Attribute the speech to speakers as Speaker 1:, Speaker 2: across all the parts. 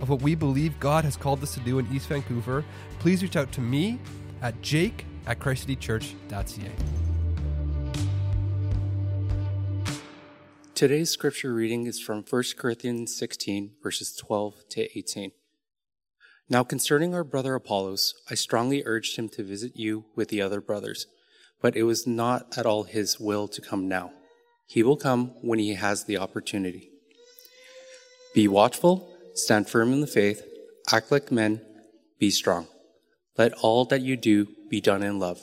Speaker 1: of what we believe God has called us to do in East Vancouver, please reach out to me at jake at christcitychurch.ca.
Speaker 2: Today's scripture reading is from 1 Corinthians 16, verses 12 to 18. Now concerning our brother Apollos, I strongly urged him to visit you with the other brothers, but it was not at all his will to come now. He will come when he has the opportunity. Be watchful Stand firm in the faith, act like men, be strong. Let all that you do be done in love.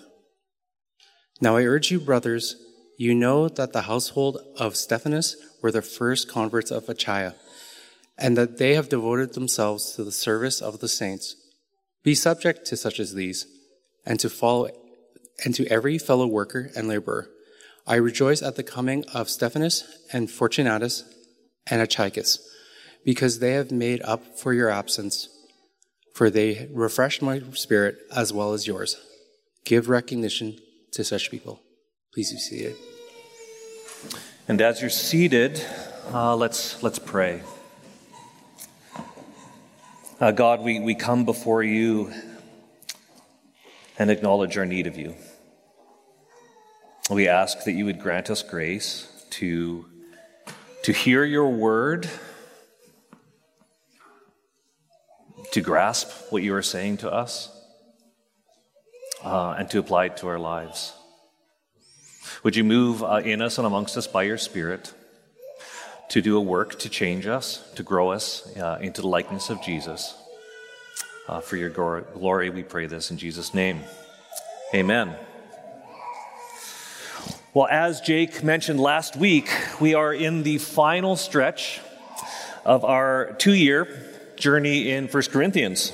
Speaker 2: Now I urge you, brothers, you know that the household of Stephanus were the first converts of Achaia, and that they have devoted themselves to the service of the saints. Be subject to such as these, and to follow and to every fellow worker and laborer. I rejoice at the coming of Stephanus and Fortunatus and Achaicus because they have made up for your absence, for they refreshed my spirit as well as yours. Give recognition to such people. Please be seated.
Speaker 3: And as you're seated, uh, let's, let's pray. Uh, God, we, we come before you and acknowledge our need of you. We ask that you would grant us grace to, to hear your word to grasp what you are saying to us uh, and to apply it to our lives. Would you move uh, in us and amongst us by your Spirit to do a work to change us, to grow us uh, into the likeness of Jesus? Uh, for your glory, we pray this in Jesus' name. Amen. Well, as Jake mentioned last week, we are in the final stretch of our two year journey in 1 Corinthians.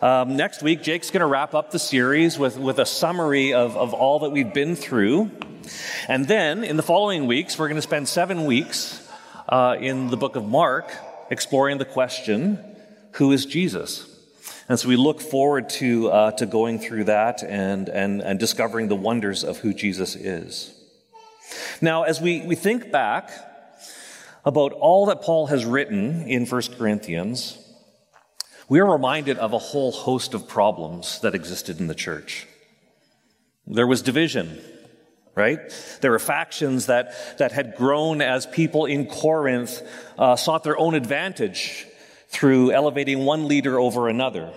Speaker 3: Um, next week, Jake's going to wrap up the series with, with a summary of, of all that we've been through. And then in the following weeks, we're going to spend seven weeks uh, in the book of Mark exploring the question who is Jesus? And so we look forward to, uh, to going through that and, and, and discovering the wonders of who Jesus is. Now, as we, we think back about all that Paul has written in 1 Corinthians, we are reminded of a whole host of problems that existed in the church. There was division, right? There were factions that, that had grown as people in Corinth uh, sought their own advantage through elevating one leader over another.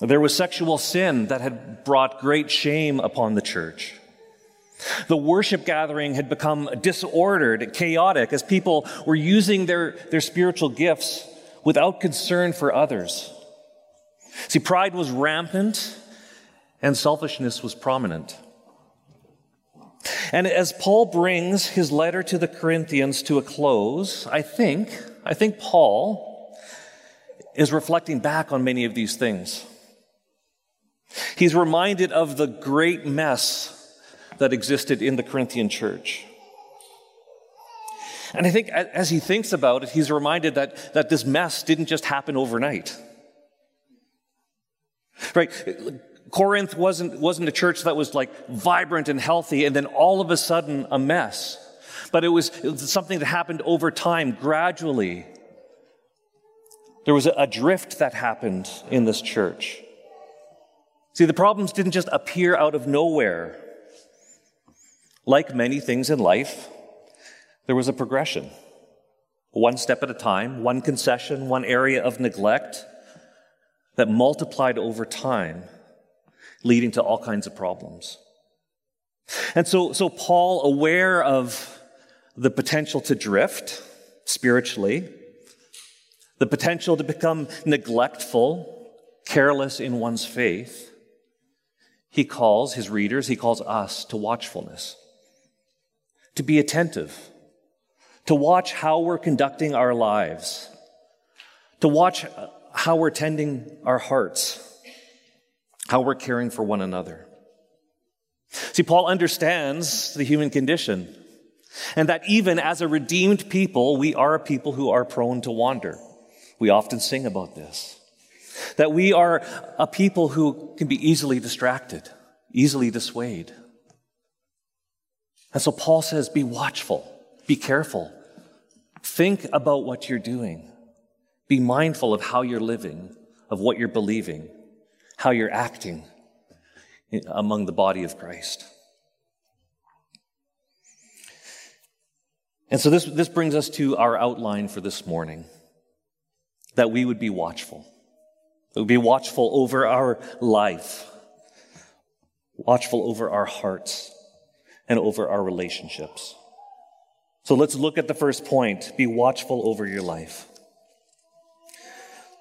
Speaker 3: There was sexual sin that had brought great shame upon the church. The worship gathering had become disordered, chaotic, as people were using their, their spiritual gifts without concern for others. See, pride was rampant and selfishness was prominent. And as Paul brings his letter to the Corinthians to a close, I think, I think Paul is reflecting back on many of these things. He's reminded of the great mess that existed in the Corinthian church. And I think as he thinks about it, he's reminded that, that this mess didn't just happen overnight. Right? Corinth wasn't, wasn't a church that was like vibrant and healthy and then all of a sudden a mess. But it was, it was something that happened over time, gradually. There was a, a drift that happened in this church. See, the problems didn't just appear out of nowhere. Like many things in life, there was a progression. One step at a time, one concession, one area of neglect that multiplied over time, leading to all kinds of problems. And so, so Paul, aware of the potential to drift spiritually, the potential to become neglectful, careless in one's faith, he calls his readers, he calls us to watchfulness to be attentive, to watch how we're conducting our lives, to watch how we're tending our hearts, how we're caring for one another. See, Paul understands the human condition and that even as a redeemed people, we are a people who are prone to wander. We often sing about this. That we are a people who can be easily distracted, easily dissuaded. And so Paul says, be watchful, be careful, think about what you're doing, be mindful of how you're living, of what you're believing, how you're acting among the body of Christ. And so this, this brings us to our outline for this morning that we would be watchful. We would be watchful over our life, watchful over our hearts, and over our relationships. So let's look at the first point be watchful over your life.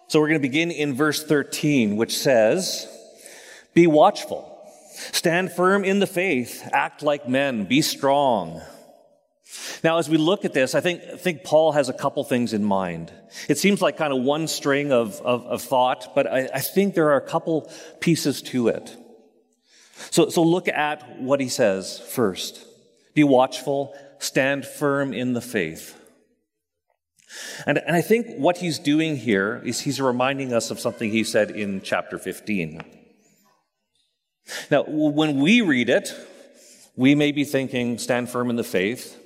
Speaker 3: So we're going to begin in verse 13, which says, Be watchful, stand firm in the faith, act like men, be strong. Now, as we look at this, I think, I think Paul has a couple things in mind. It seems like kind of one string of, of, of thought, but I, I think there are a couple pieces to it. So, so look at what he says first. Be watchful, stand firm in the faith. And, and I think what he's doing here is he's reminding us of something he said in chapter 15. Now, when we read it, we may be thinking, stand firm in the faith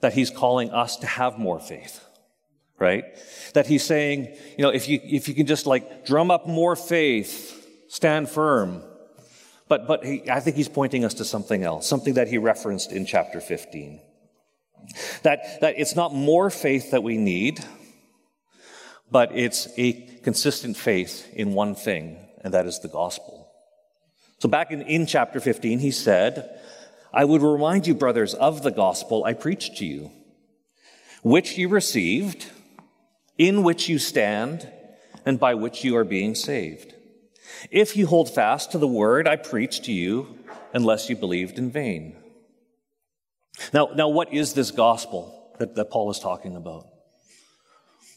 Speaker 3: that he's calling us to have more faith, right? That he's saying, you know, if you, if you can just like drum up more faith, stand firm. But, but he, I think he's pointing us to something else, something that he referenced in chapter 15. That, that it's not more faith that we need, but it's a consistent faith in one thing, and that is the gospel. So back in, in chapter 15, he said, I would remind you, brothers, of the gospel I preached to you, which you received, in which you stand, and by which you are being saved. If you hold fast to the word I preached to you, unless you believed in vain. Now, now what is this gospel that, that Paul is talking about?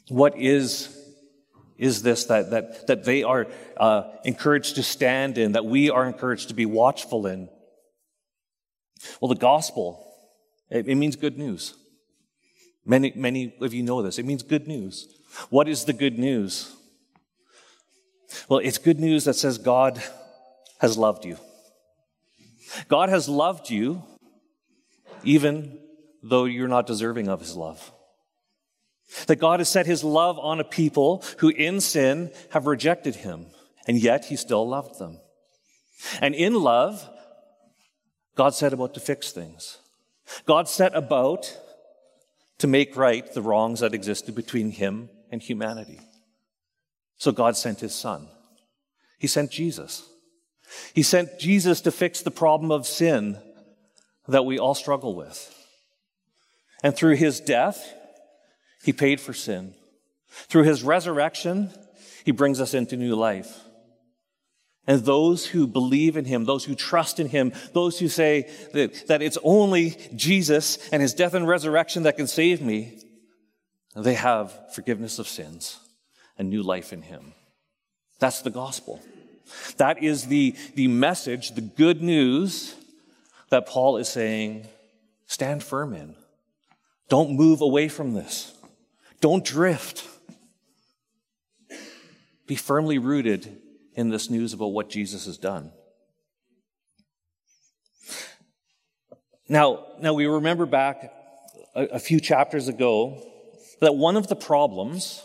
Speaker 3: What is, is this that, that, that they are uh, encouraged to stand in, that we are encouraged to be watchful in? Well, the gospel, it, it means good news. Many, many of you know this. It means good news. What is the good news? Well, it's good news that says God has loved you. God has loved you even though you're not deserving of his love. That God has set his love on a people who in sin have rejected him, and yet he still loved them. And in love, God set about to fix things. God set about to make right the wrongs that existed between him and humanity. So God sent his son. He sent Jesus. He sent Jesus to fix the problem of sin that we all struggle with. And through his death, he paid for sin. Through his resurrection, he brings us into new life. And those who believe in him, those who trust in him, those who say that, that it's only Jesus and his death and resurrection that can save me, they have forgiveness of sins and new life in him. That's the gospel. That is the, the message, the good news that Paul is saying, stand firm in. Don't move away from this. Don't drift. Be firmly rooted in this news about what Jesus has done. Now, now we remember back a, a few chapters ago that one of the problems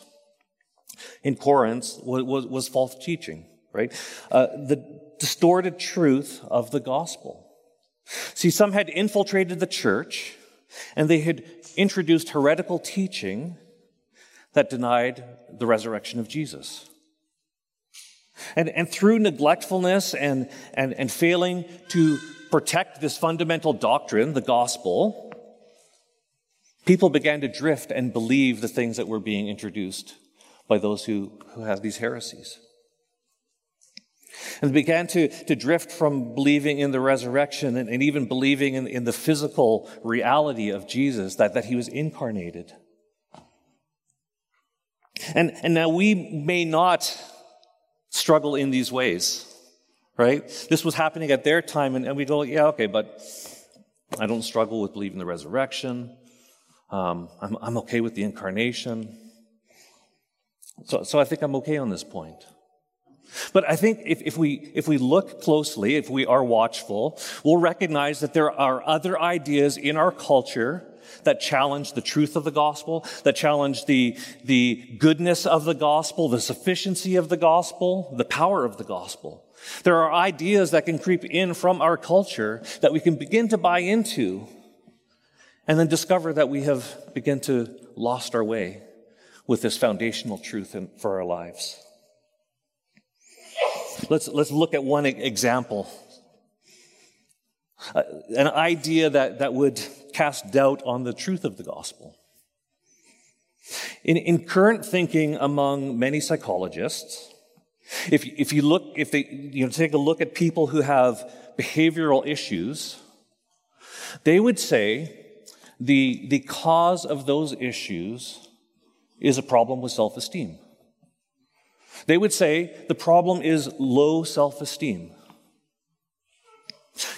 Speaker 3: in Corinth was, was, was false teaching, right? Uh, the distorted truth of the gospel. See, some had infiltrated the church and they had introduced heretical teaching that denied the resurrection of Jesus. And, and through neglectfulness and, and, and failing to protect this fundamental doctrine, the gospel, people began to drift and believe the things that were being introduced by those who, who have these heresies. And began to, to drift from believing in the resurrection and, and even believing in, in the physical reality of Jesus, that, that he was incarnated. And, and now we may not struggle in these ways, right? This was happening at their time, and, and we go, yeah, okay, but I don't struggle with believing the resurrection. Um, I'm, I'm okay with the incarnation. So, so I think I'm okay on this point. But I think if, if, we, if we look closely, if we are watchful, we'll recognize that there are other ideas in our culture that challenge the truth of the gospel, that challenge the, the goodness of the gospel, the sufficiency of the gospel, the power of the gospel. There are ideas that can creep in from our culture that we can begin to buy into and then discover that we have begun to lost our way with this foundational truth in, for our lives. Let's, let's look at one example. Uh, an idea that, that would cast doubt on the truth of the gospel. In, in current thinking among many psychologists, if, if you look, if they, you know, take a look at people who have behavioral issues, they would say the, the cause of those issues is a problem with self esteem. They would say the problem is low self esteem.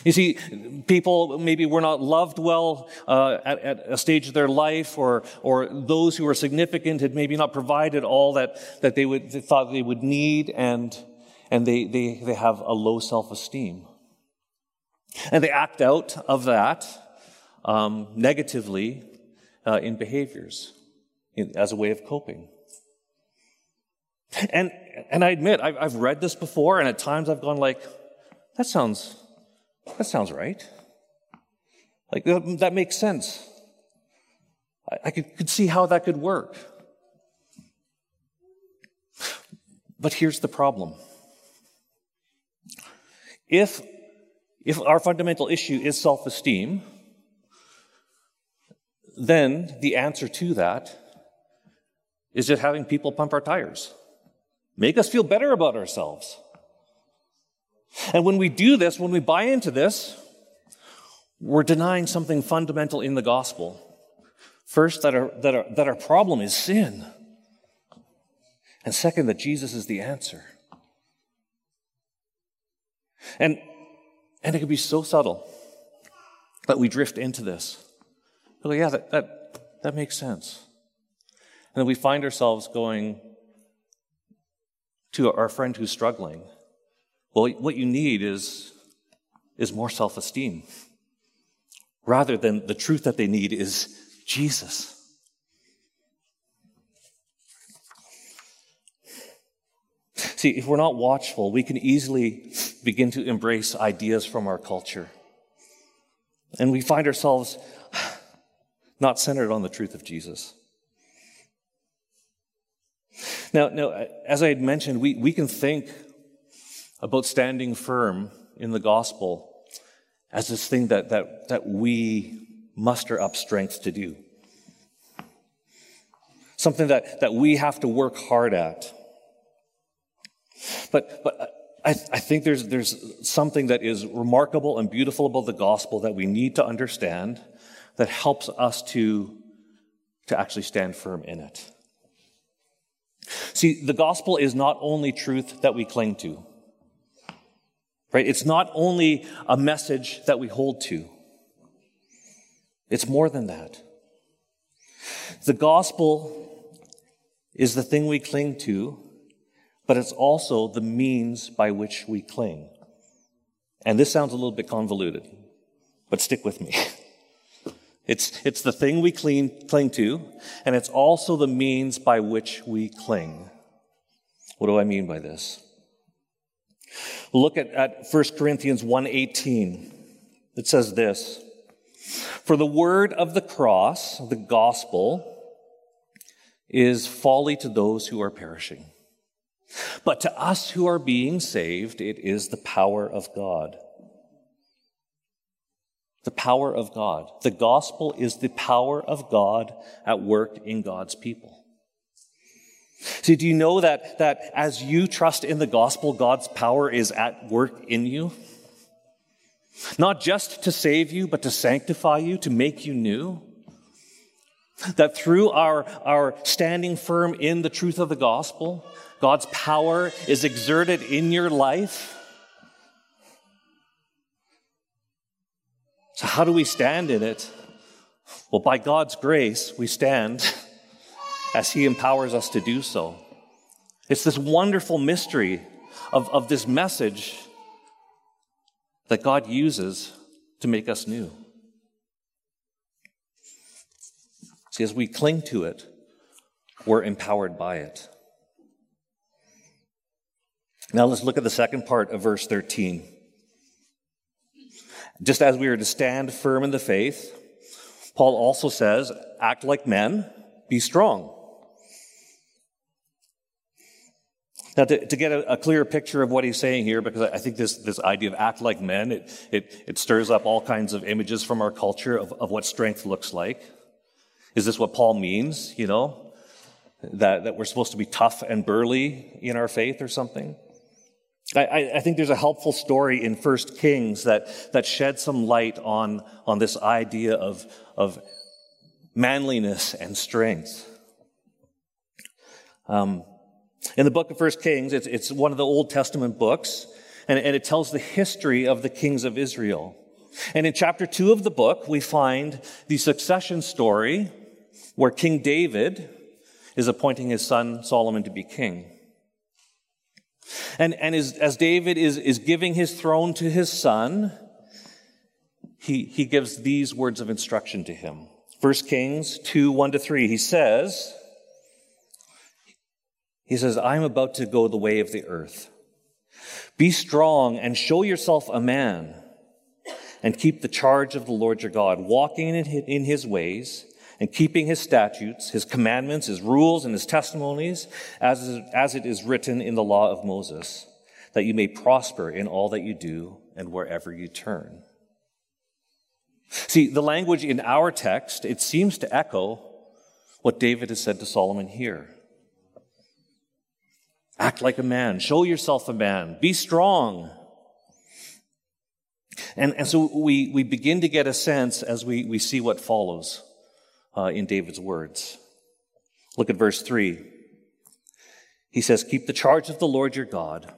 Speaker 3: You see, people maybe were not loved well uh, at, at, a stage of their life, or, or those who were significant had maybe not provided all that, that they, would, they thought they would need, and, and they, they, they have a low self esteem. And they act out of that um, negatively uh, in behaviors as a way of coping. And, and I admit, I've, I've read this before, and at times I've gone like, that sounds that sounds right. Like, that makes sense. I, I could, could see how that could work. But here's the problem. If, if our fundamental issue is self esteem, then the answer to that is just having people pump our tires, make us feel better about ourselves. And when we do this, when we buy into this, we're denying something fundamental in the gospel. First, that our, that our, that our problem is sin. And second, that Jesus is the answer. And, and it can be so subtle that we drift into this. Like, yeah, that, that, that makes sense. And then we find ourselves going to our friend who's struggling well, what you need is, is more self esteem. Rather than the truth that they need is Jesus. See, if we're not watchful, we can easily begin to embrace ideas from our culture. And we find ourselves not centered on the truth of Jesus. Now, now as I had mentioned, we, we can think about standing firm in the gospel as this thing that, that, that we muster up strength to do. Something that, that we have to work hard at. But, but I, I think there's, there's something that is remarkable and beautiful about the gospel that we need to understand that helps us to, to actually stand firm in it. See, the gospel is not only truth that we cling to. Right? It's not only a message that we hold to. It's more than that. The gospel is the thing we cling to, but it's also the means by which we cling. And this sounds a little bit convoluted, but stick with me. It's, it's the thing we cling, cling to, and it's also the means by which we cling. What do I mean by this? Look at, at 1 Corinthians 1.18. It says this, For the word of the cross, the gospel, is folly to those who are perishing. But to us who are being saved, it is the power of God. The power of God. The gospel is the power of God at work in God's people. See, do you know that, that as you trust in the gospel, God's power is at work in you? Not just to save you, but to sanctify you, to make you new. That through our, our standing firm in the truth of the gospel, God's power is exerted in your life. So, how do we stand in it? Well, by God's grace, we stand as He empowers us to do so. It's this wonderful mystery of, of this message that God uses to make us new. See, as we cling to it, we're empowered by it. Now let's look at the second part of verse 13. Just as we are to stand firm in the faith, Paul also says, act like men, be strong. Now, to, to get a, a, clearer picture of what he's saying here, because I think this, this idea of act like men, it, it, it stirs up all kinds of images from our culture of, of what strength looks like. Is this what Paul means, you know? That, that we're supposed to be tough and burly in our faith or something? I, I think there's a helpful story in First Kings that, that sheds some light on, on this idea of, of manliness and strength. Um, in the book of First Kings, it's, it's one of the Old Testament books, and, and it tells the history of the kings of Israel. And in chapter two of the book, we find the succession story where King David is appointing his son Solomon to be king. And, and as, as David is, is giving his throne to his son, he, he gives these words of instruction to him. 1 Kings 2, 1 to 3. He says, he says, I'm about to go the way of the earth. Be strong and show yourself a man and keep the charge of the Lord your God, walking in his ways and keeping his statutes, his commandments, his rules, and his testimonies, as, as it is written in the law of Moses, that you may prosper in all that you do and wherever you turn. See, the language in our text, it seems to echo what David has said to Solomon here. Act like a man. Show yourself a man. Be strong. And, and so we, we begin to get a sense as we, we see what follows uh, in David's words. Look at verse 3. He says, Keep the charge of the Lord your God,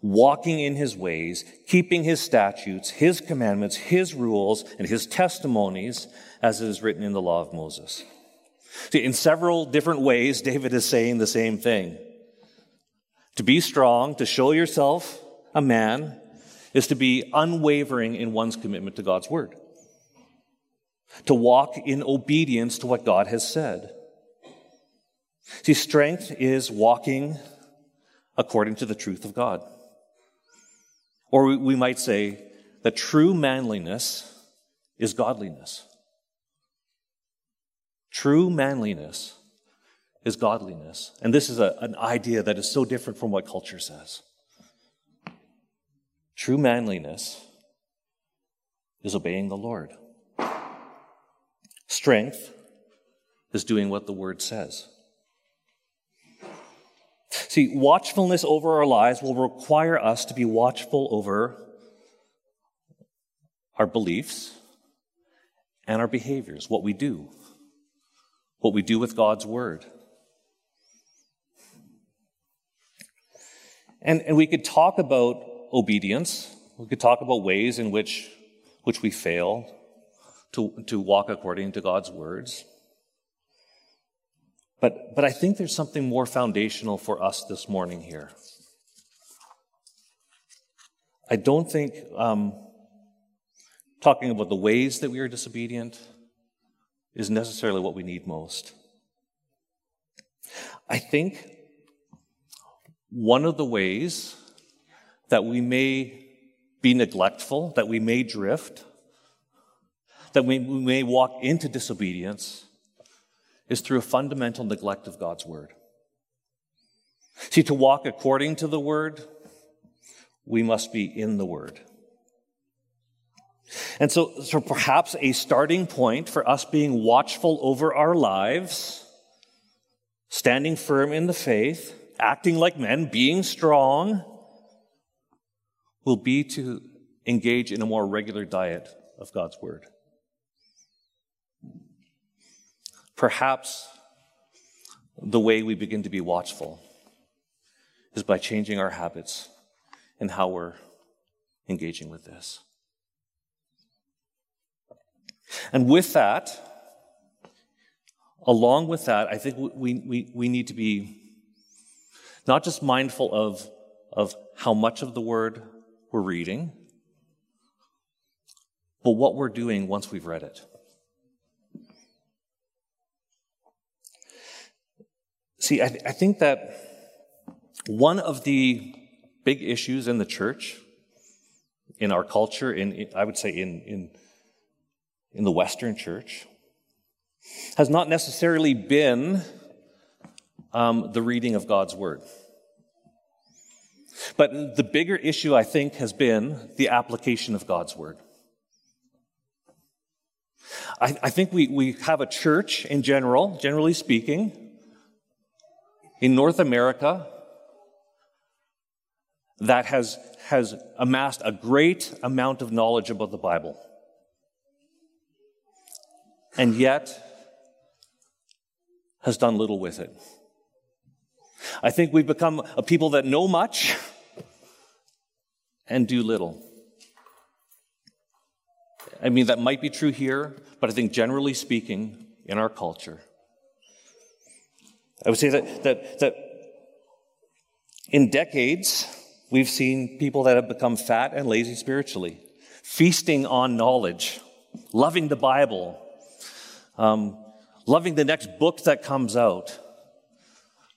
Speaker 3: walking in his ways, keeping his statutes, his commandments, his rules, and his testimonies, as it is written in the law of Moses. See, in several different ways, David is saying the same thing. To be strong, to show yourself a man, is to be unwavering in one's commitment to God's word. To walk in obedience to what God has said. See, strength is walking according to the truth of God. Or we might say that true manliness is godliness. True manliness is godliness. And this is a, an idea that is so different from what culture says. True manliness is obeying the Lord. Strength is doing what the word says. See, watchfulness over our lives will require us to be watchful over our beliefs and our behaviors, what we do, what we do with God's word. And, and we could talk about obedience. We could talk about ways in which, which we fail to, to walk according to God's words. But, but I think there's something more foundational for us this morning here. I don't think um, talking about the ways that we are disobedient is necessarily what we need most. I think one of the ways that we may be neglectful, that we may drift, that we, may walk into disobedience is through a fundamental neglect of God's word. See, to walk according to the word, we must be in the word. And so, so perhaps a starting point for us being watchful over our lives, standing firm in the faith, acting like men, being strong, will be to engage in a more regular diet of God's Word. Perhaps the way we begin to be watchful is by changing our habits and how we're engaging with this. And with that, along with that, I think we, we, we need to be not just mindful of, of how much of the word we're reading, but what we're doing once we've read it. See, I, th- I think that one of the big issues in the church, in our culture, in, in I would say in, in, in the Western church, has not necessarily been um, the reading of God's Word. But the bigger issue, I think, has been the application of God's Word. I, I think we, we have a church in general, generally speaking, in North America that has, has amassed a great amount of knowledge about the Bible. And yet has done little with it. I think we've become a people that know much and do little. I mean, that might be true here, but I think generally speaking, in our culture, I would say that, that, that in decades, we've seen people that have become fat and lazy spiritually, feasting on knowledge, loving the Bible, um, loving the next book that comes out,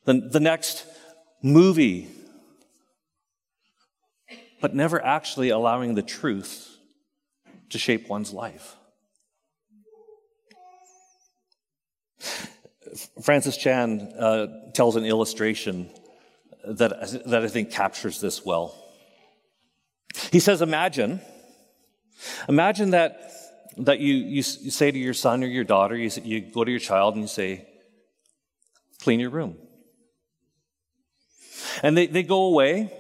Speaker 3: the, the next movie, but never actually allowing the truth to shape one's life. Francis Chan uh, tells an illustration that, that I think captures this well. He says, Imagine, imagine that, that you, you, you say to your son or your daughter, you, you go to your child and you say, Clean your room. And they, they go away,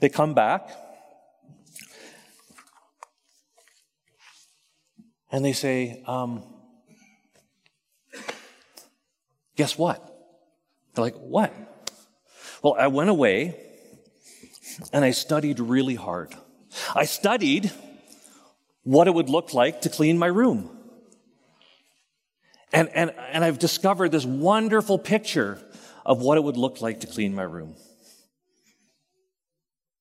Speaker 3: they come back, and they say, um, Guess what? They're like, What? Well, I went away and I studied really hard. I studied what it would look like to clean my room. And, and, and I've discovered this wonderful picture of what it would look like to clean my room.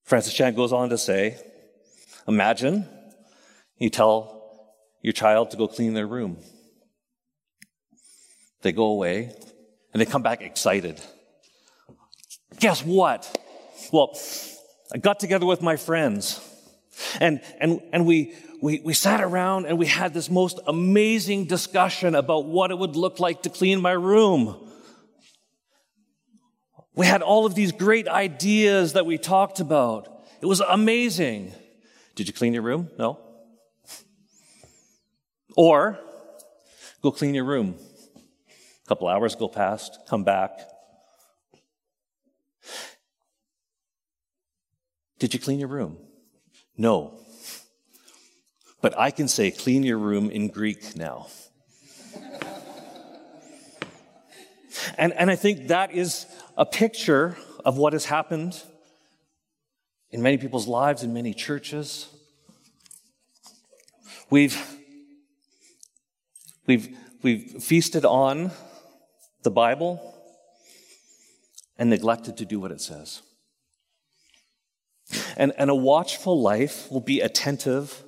Speaker 3: Francis Chan goes on to say, imagine you tell your child to go clean their room. They go away and they come back excited. Guess what? Well, I got together with my friends and, and, and we, we, we sat around and we had this most amazing discussion about what it would look like to clean my room. We had all of these great ideas that we talked about. It was amazing. Did you clean your room? No. Or go clean your room. Couple hours go past, come back. Did you clean your room? No. But I can say clean your room in Greek now. and, and I think that is a picture of what has happened in many people's lives, in many churches. We've, we've, we've feasted on the Bible and neglected to do what it says. And, and a watchful life will be attentive,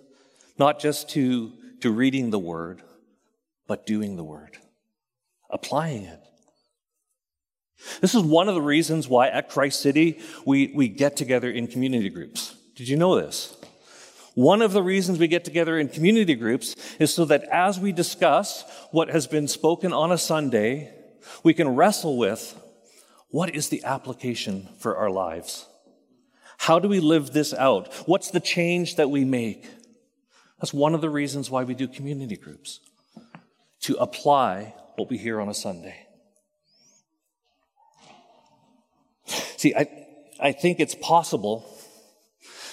Speaker 3: not just to, to reading the word, but doing the word, applying it. This is one of the reasons why at Christ City we, we get together in community groups. Did you know this? One of the reasons we get together in community groups is so that as we discuss what has been spoken on a Sunday, we can wrestle with what is the application for our lives? How do we live this out? What's the change that we make? That's one of the reasons why we do community groups, to apply what we hear on a Sunday. See, I, I think it's possible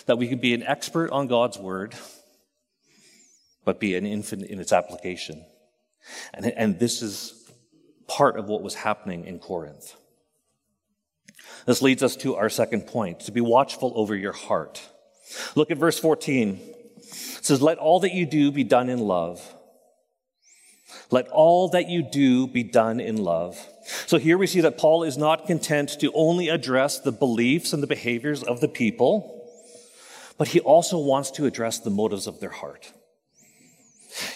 Speaker 3: that we could be an expert on God's word, but be an infant in its application. And, and this is part of what was happening in Corinth. This leads us to our second point to be watchful over your heart. Look at verse 14. It says, Let all that you do be done in love. Let all that you do be done in love. So here we see that Paul is not content to only address the beliefs and the behaviors of the people, but he also wants to address the motives of their heart.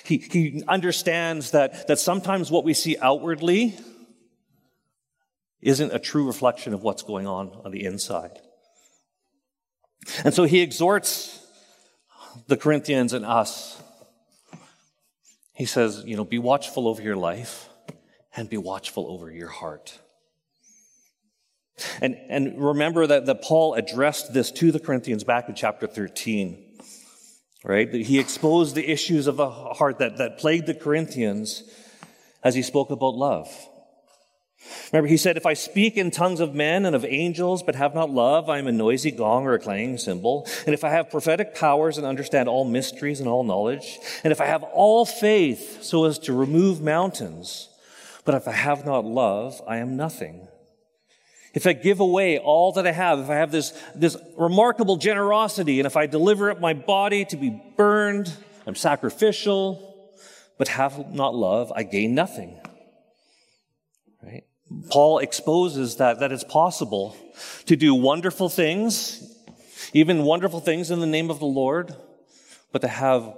Speaker 3: He, he understands that, that sometimes what we see outwardly isn't a true reflection of what's going on on the inside. And so he exhorts the Corinthians and us. He says, you know, be watchful over your life and be watchful over your heart. And, and remember that, that Paul addressed this to the Corinthians back in chapter 13, right? He exposed the issues of the heart that, that plagued the Corinthians as he spoke about love. Remember, he said, If I speak in tongues of men and of angels, but have not love, I am a noisy gong or a clanging cymbal. And if I have prophetic powers and understand all mysteries and all knowledge, and if I have all faith so as to remove mountains, but if I have not love, I am nothing. If I give away all that I have, if I have this, this remarkable generosity, and if I deliver up my body to be burned, I'm sacrificial, but have not love, I gain nothing. Right? Paul exposes that, that it's possible to do wonderful things, even wonderful things in the name of the Lord, but to have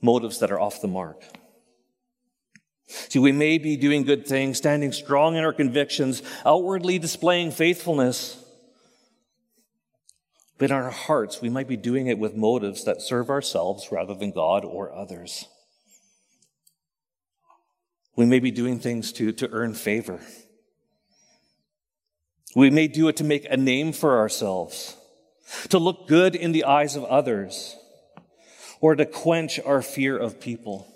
Speaker 3: motives that are off the mark. See, we may be doing good things, standing strong in our convictions, outwardly displaying faithfulness, but in our hearts, we might be doing it with motives that serve ourselves rather than God or others. We may be doing things to, to earn favor. We may do it to make a name for ourselves, to look good in the eyes of others, or to quench our fear of people.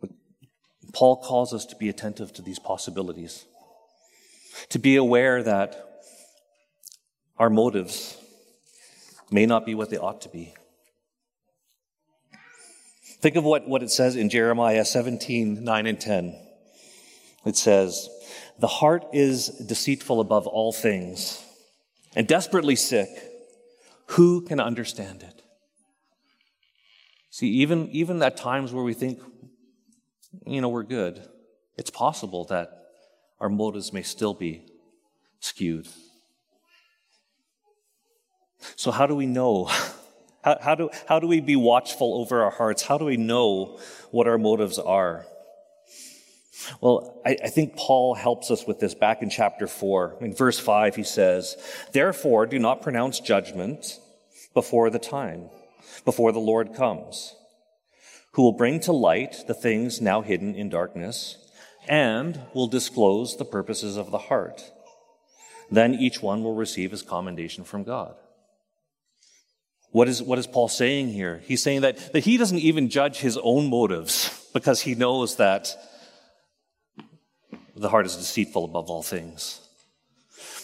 Speaker 3: But Paul calls us to be attentive to these possibilities, to be aware that our motives may not be what they ought to be. Think of what, what it says in Jeremiah 17, 9 and 10. It says, The heart is deceitful above all things and desperately sick. Who can understand it? See, even, even at times where we think, you know, we're good, it's possible that our motives may still be skewed. So, how do we know How, how, do, how do we be watchful over our hearts? How do we know what our motives are? Well, I, I, think Paul helps us with this back in chapter 4. In verse 5, he says, Therefore, do not pronounce judgment before the time, before the Lord comes, who will bring to light the things now hidden in darkness, and will disclose the purposes of the heart. Then each one will receive his commendation from God. What is, what is Paul saying here? He's saying that, that he doesn't even judge his own motives because he knows that the heart is deceitful above all things.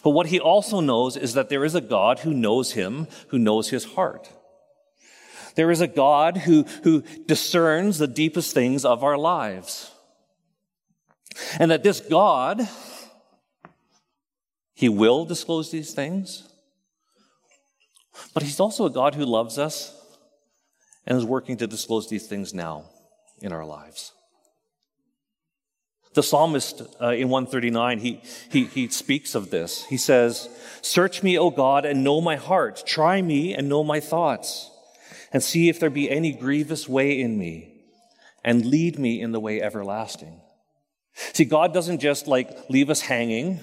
Speaker 3: But what he also knows is that there is a God who knows him, who knows his heart. There is a God who, who discerns the deepest things of our lives. And that this God, he will disclose these things. But he's also a God who loves us and is working to disclose these things now in our lives. The psalmist uh, in 139, he, he, he speaks of this. He says, Search me, O God, and know my heart. Try me and know my thoughts, and see if there be any grievous way in me, and lead me in the way everlasting. See, God doesn't just like leave us hanging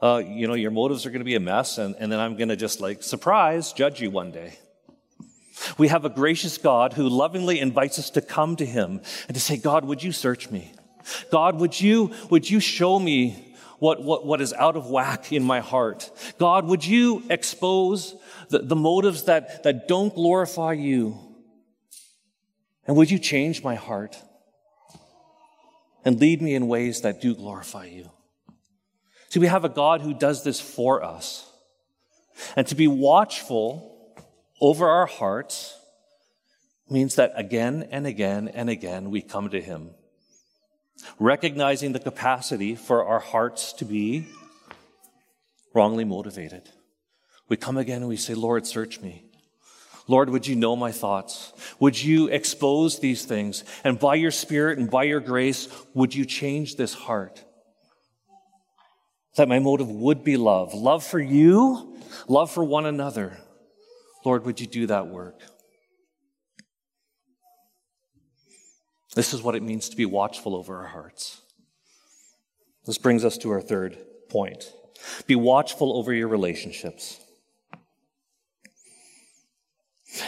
Speaker 3: uh, you know, your motives are going to be a mess, and, and then I'm going to just like, surprise, judge you one day. We have a gracious God who lovingly invites us to come to him and to say, God, would you search me? God, would you, would you show me what, what, what is out of whack in my heart? God, would you expose the, the motives that, that don't glorify you? And would you change my heart and lead me in ways that do glorify you? See, we have a God who does this for us. And to be watchful over our hearts means that again and again and again we come to Him, recognizing the capacity for our hearts to be wrongly motivated. We come again and we say, Lord, search me. Lord, would you know my thoughts? Would you expose these things? And by your Spirit and by your grace, would you change this heart? That my motive would be love. Love for you, love for one another. Lord, would you do that work? This is what it means to be watchful over our hearts. This brings us to our third point. Be watchful over your relationships.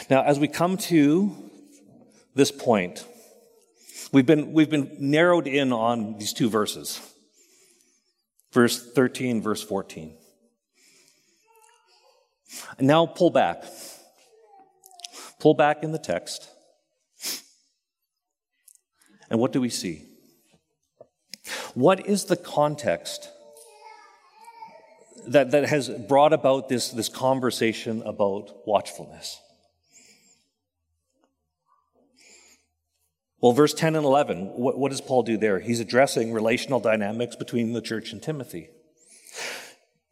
Speaker 3: Now, as we come to this point, we've been, we've been narrowed in on these two verses verse 13, verse 14. And now pull back. Pull back in the text. And what do we see? What is the context that, that has brought about this, this conversation about watchfulness? Well, verse 10 and 11, what, what, does Paul do there? He's addressing relational dynamics between the church and Timothy.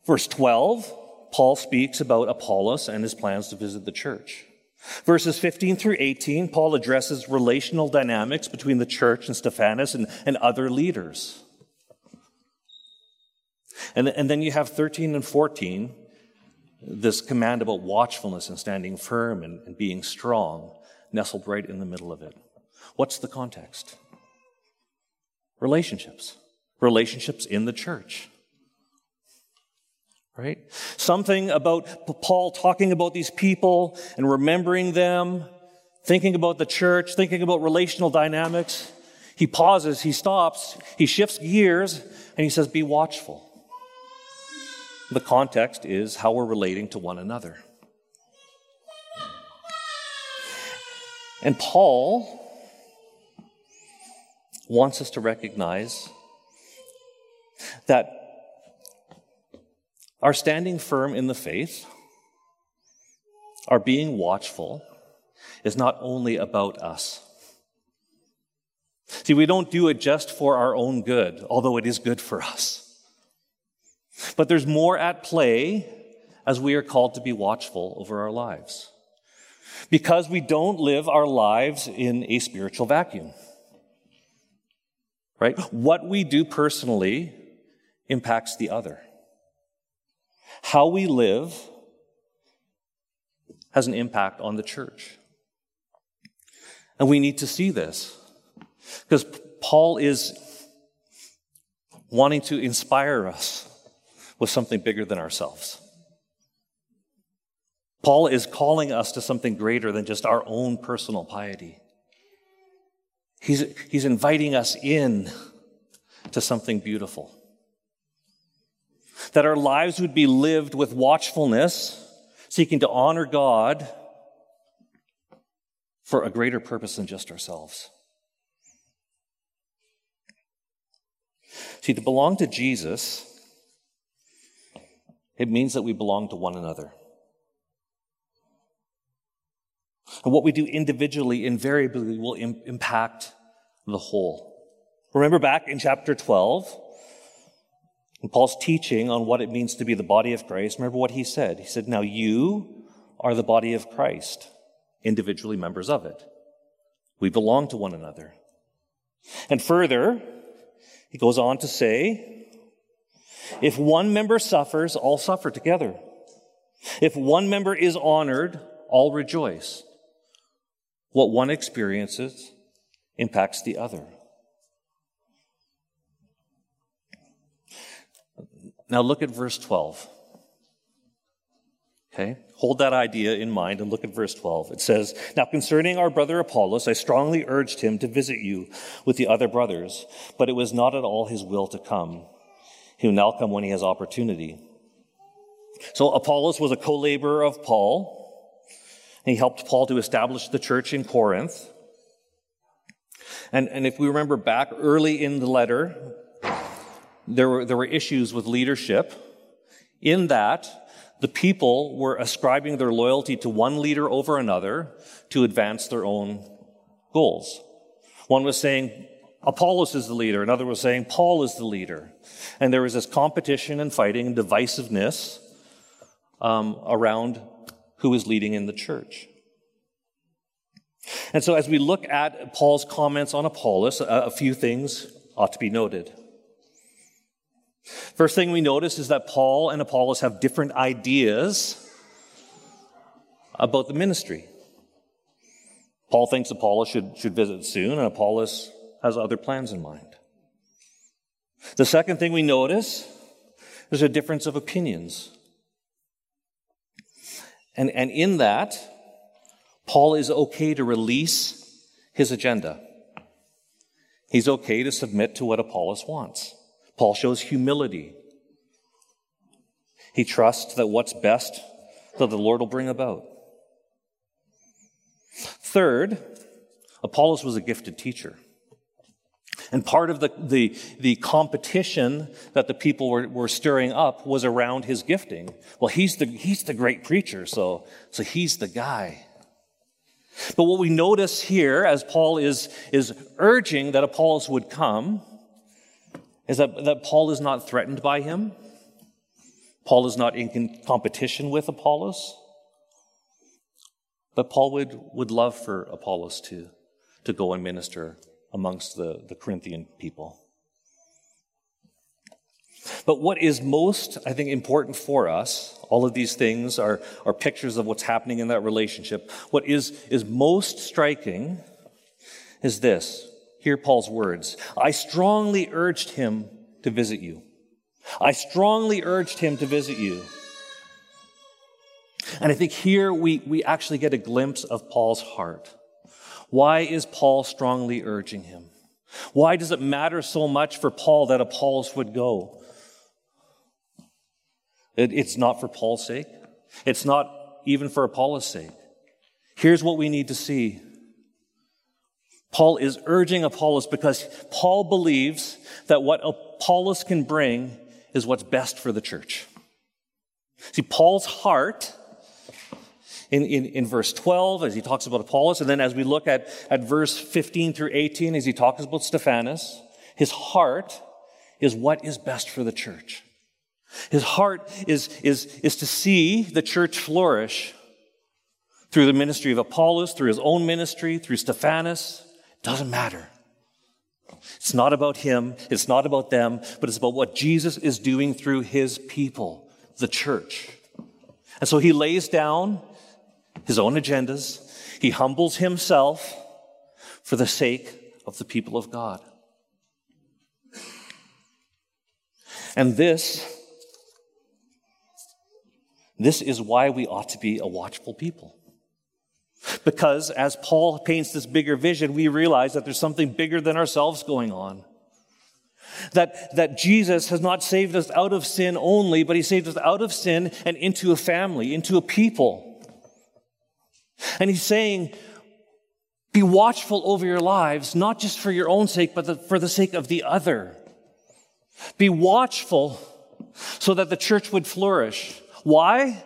Speaker 3: Verse 12, Paul speaks about Apollos and his plans to visit the church. Verses 15 through 18, Paul addresses relational dynamics between the church and Stephanas and, and other leaders. And, and then you have 13 and 14, this command about watchfulness and standing firm and, and being strong, nestled right in the middle of it. What's the context? Relationships. Relationships in the church. Right? Something about Paul talking about these people and remembering them, thinking about the church, thinking about relational dynamics. He pauses, he stops, he shifts gears, and he says, Be watchful. The context is how we're relating to one another. And Paul wants us to recognize that our standing firm in the faith, our being watchful, is not only about us. See, we don't do it just for our own good, although it is good for us. But there's more at play as we are called to be watchful over our lives. Because we don't live our lives in a spiritual vacuum right? What we do personally impacts the other. How we live has an impact on the church. And we need to see this because Paul is wanting to inspire us with something bigger than ourselves. Paul is calling us to something greater than just our own personal piety. He's, he's inviting us in to something beautiful. That our lives would be lived with watchfulness, seeking to honor God for a greater purpose than just ourselves. See, to belong to Jesus, it means that we belong to one another. And what we do individually invariably will Im- impact the whole. Remember back in chapter 12, in Paul's teaching on what it means to be the body of Christ, remember what he said? He said, Now you are the body of Christ, individually members of it. We belong to one another. And further, he goes on to say, if one member suffers, all suffer together. If one member is honored, all rejoice. What one experiences impacts the other. Now look at verse 12. Okay? Hold that idea in mind and look at verse 12. It says, Now concerning our brother Apollos, I strongly urged him to visit you with the other brothers, but it was not at all his will to come. He will now come when he has opportunity. So Apollos was a co-laborer of Paul. He helped Paul to establish the church in Corinth. And, and if we remember back early in the letter, there were, there were issues with leadership in that the people were ascribing their loyalty to one leader over another to advance their own goals. One was saying, Apollos is the leader. Another was saying, Paul is the leader. And there was this competition and fighting and divisiveness um, around who is leading in the church. And so, as we look at Paul's comments on Apollos, a, a few things ought to be noted. First thing we notice is that Paul and Apollos have different ideas about the ministry. Paul thinks Apollos should, should visit soon, and Apollos has other plans in mind. The second thing we notice is a difference of opinions. And, and in that, Paul is okay to release his agenda. He's okay to submit to what Apollos wants. Paul shows humility. He trusts that what's best that the Lord will bring about. Third, Apollos was a gifted teacher. And part of the, the, the, competition that the people were, were stirring up was around his gifting. Well, he's the, he's the great preacher, so, so he's the guy. But what we notice here, as Paul is, is urging that Apollos would come, is that, that Paul is not threatened by him. Paul is not in competition with Apollos. But Paul would, would love for Apollos to, to go and minister amongst the, the Corinthian people. But what is most, I think, important for us, all of these things are, are pictures of what's happening in that relationship. What is, is most striking is this Hear Paul's words I strongly urged him to visit you. I strongly urged him to visit you. And I think here we, we actually get a glimpse of Paul's heart. Why is Paul strongly urging him? Why does it matter so much for Paul that Apollos would go? It, it's not for Paul's sake. It's not even for Apollos' sake. Here's what we need to see Paul is urging Apollos because Paul believes that what Apollos can bring is what's best for the church. See, Paul's heart in, in, in verse 12 as he talks about Apollos, and then as we look at, at verse 15 through 18 as he talks about Stephanas, his heart is what is best for the church. His heart is, is, is to see the church flourish through the ministry of Apollos, through his own ministry, through Stephanas. Doesn't matter. It's not about him, it's not about them, but it's about what Jesus is doing through his people, the church. And so he lays down his own agendas, he humbles himself for the sake of the people of God. And this, this is why we ought to be a watchful people. Because as Paul paints this bigger vision, we realize that there's something bigger than ourselves going on. That, that Jesus has not saved us out of sin only, but he saved us out of sin and into a family, into a people. And he's saying, be watchful over your lives, not just for your own sake, but the, for the sake of the other. Be watchful so that the church would flourish. Why?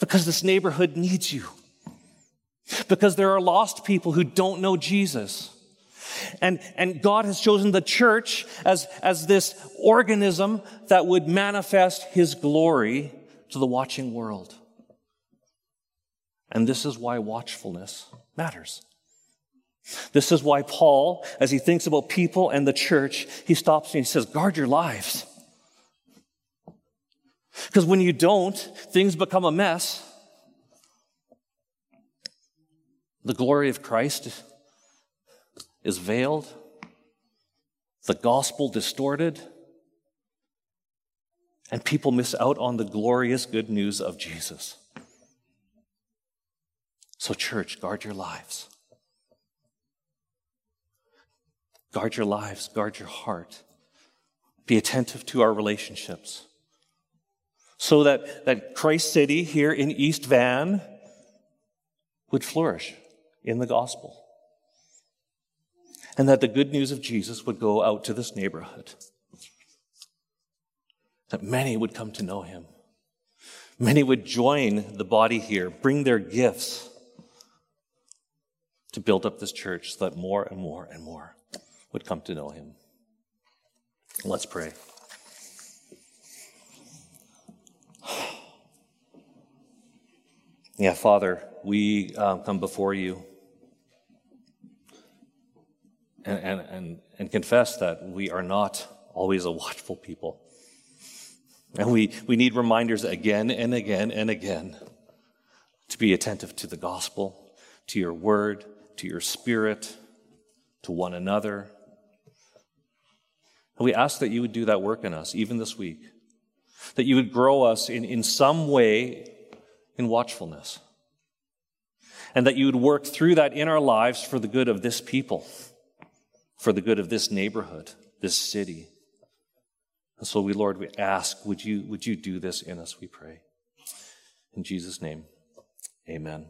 Speaker 3: Because this neighborhood needs you because there are lost people who don't know Jesus. And, and God has chosen the church as, as this organism that would manifest his glory to the watching world. And this is why watchfulness matters. This is why Paul, as he thinks about people and the church, he stops and he says, guard your lives. Because when you don't, things become a mess. The glory of Christ is veiled, the gospel distorted, and people miss out on the glorious good news of Jesus. So, church, guard your lives. Guard your lives, guard your heart. Be attentive to our relationships. So that, that Christ City here in East Van would flourish in the gospel. And that the good news of Jesus would go out to this neighborhood. That many would come to know him. Many would join the body here, bring their gifts to build up this church so that more and more and more would come to know him. Let's pray. Yeah, Father, we um, come before you and, and, and, and confess that we are not always a watchful people. And we, we need reminders again and again and again to be attentive to the gospel, to your word, to your spirit, to one another. And we ask that you would do that work in us, even this week, that you would grow us in, in some way in watchfulness, and that you would work through that in our lives for the good of this people, for the good of this neighborhood, this city. And so we, Lord, we ask, would you, would you do this in us, we pray. In Jesus' name, amen.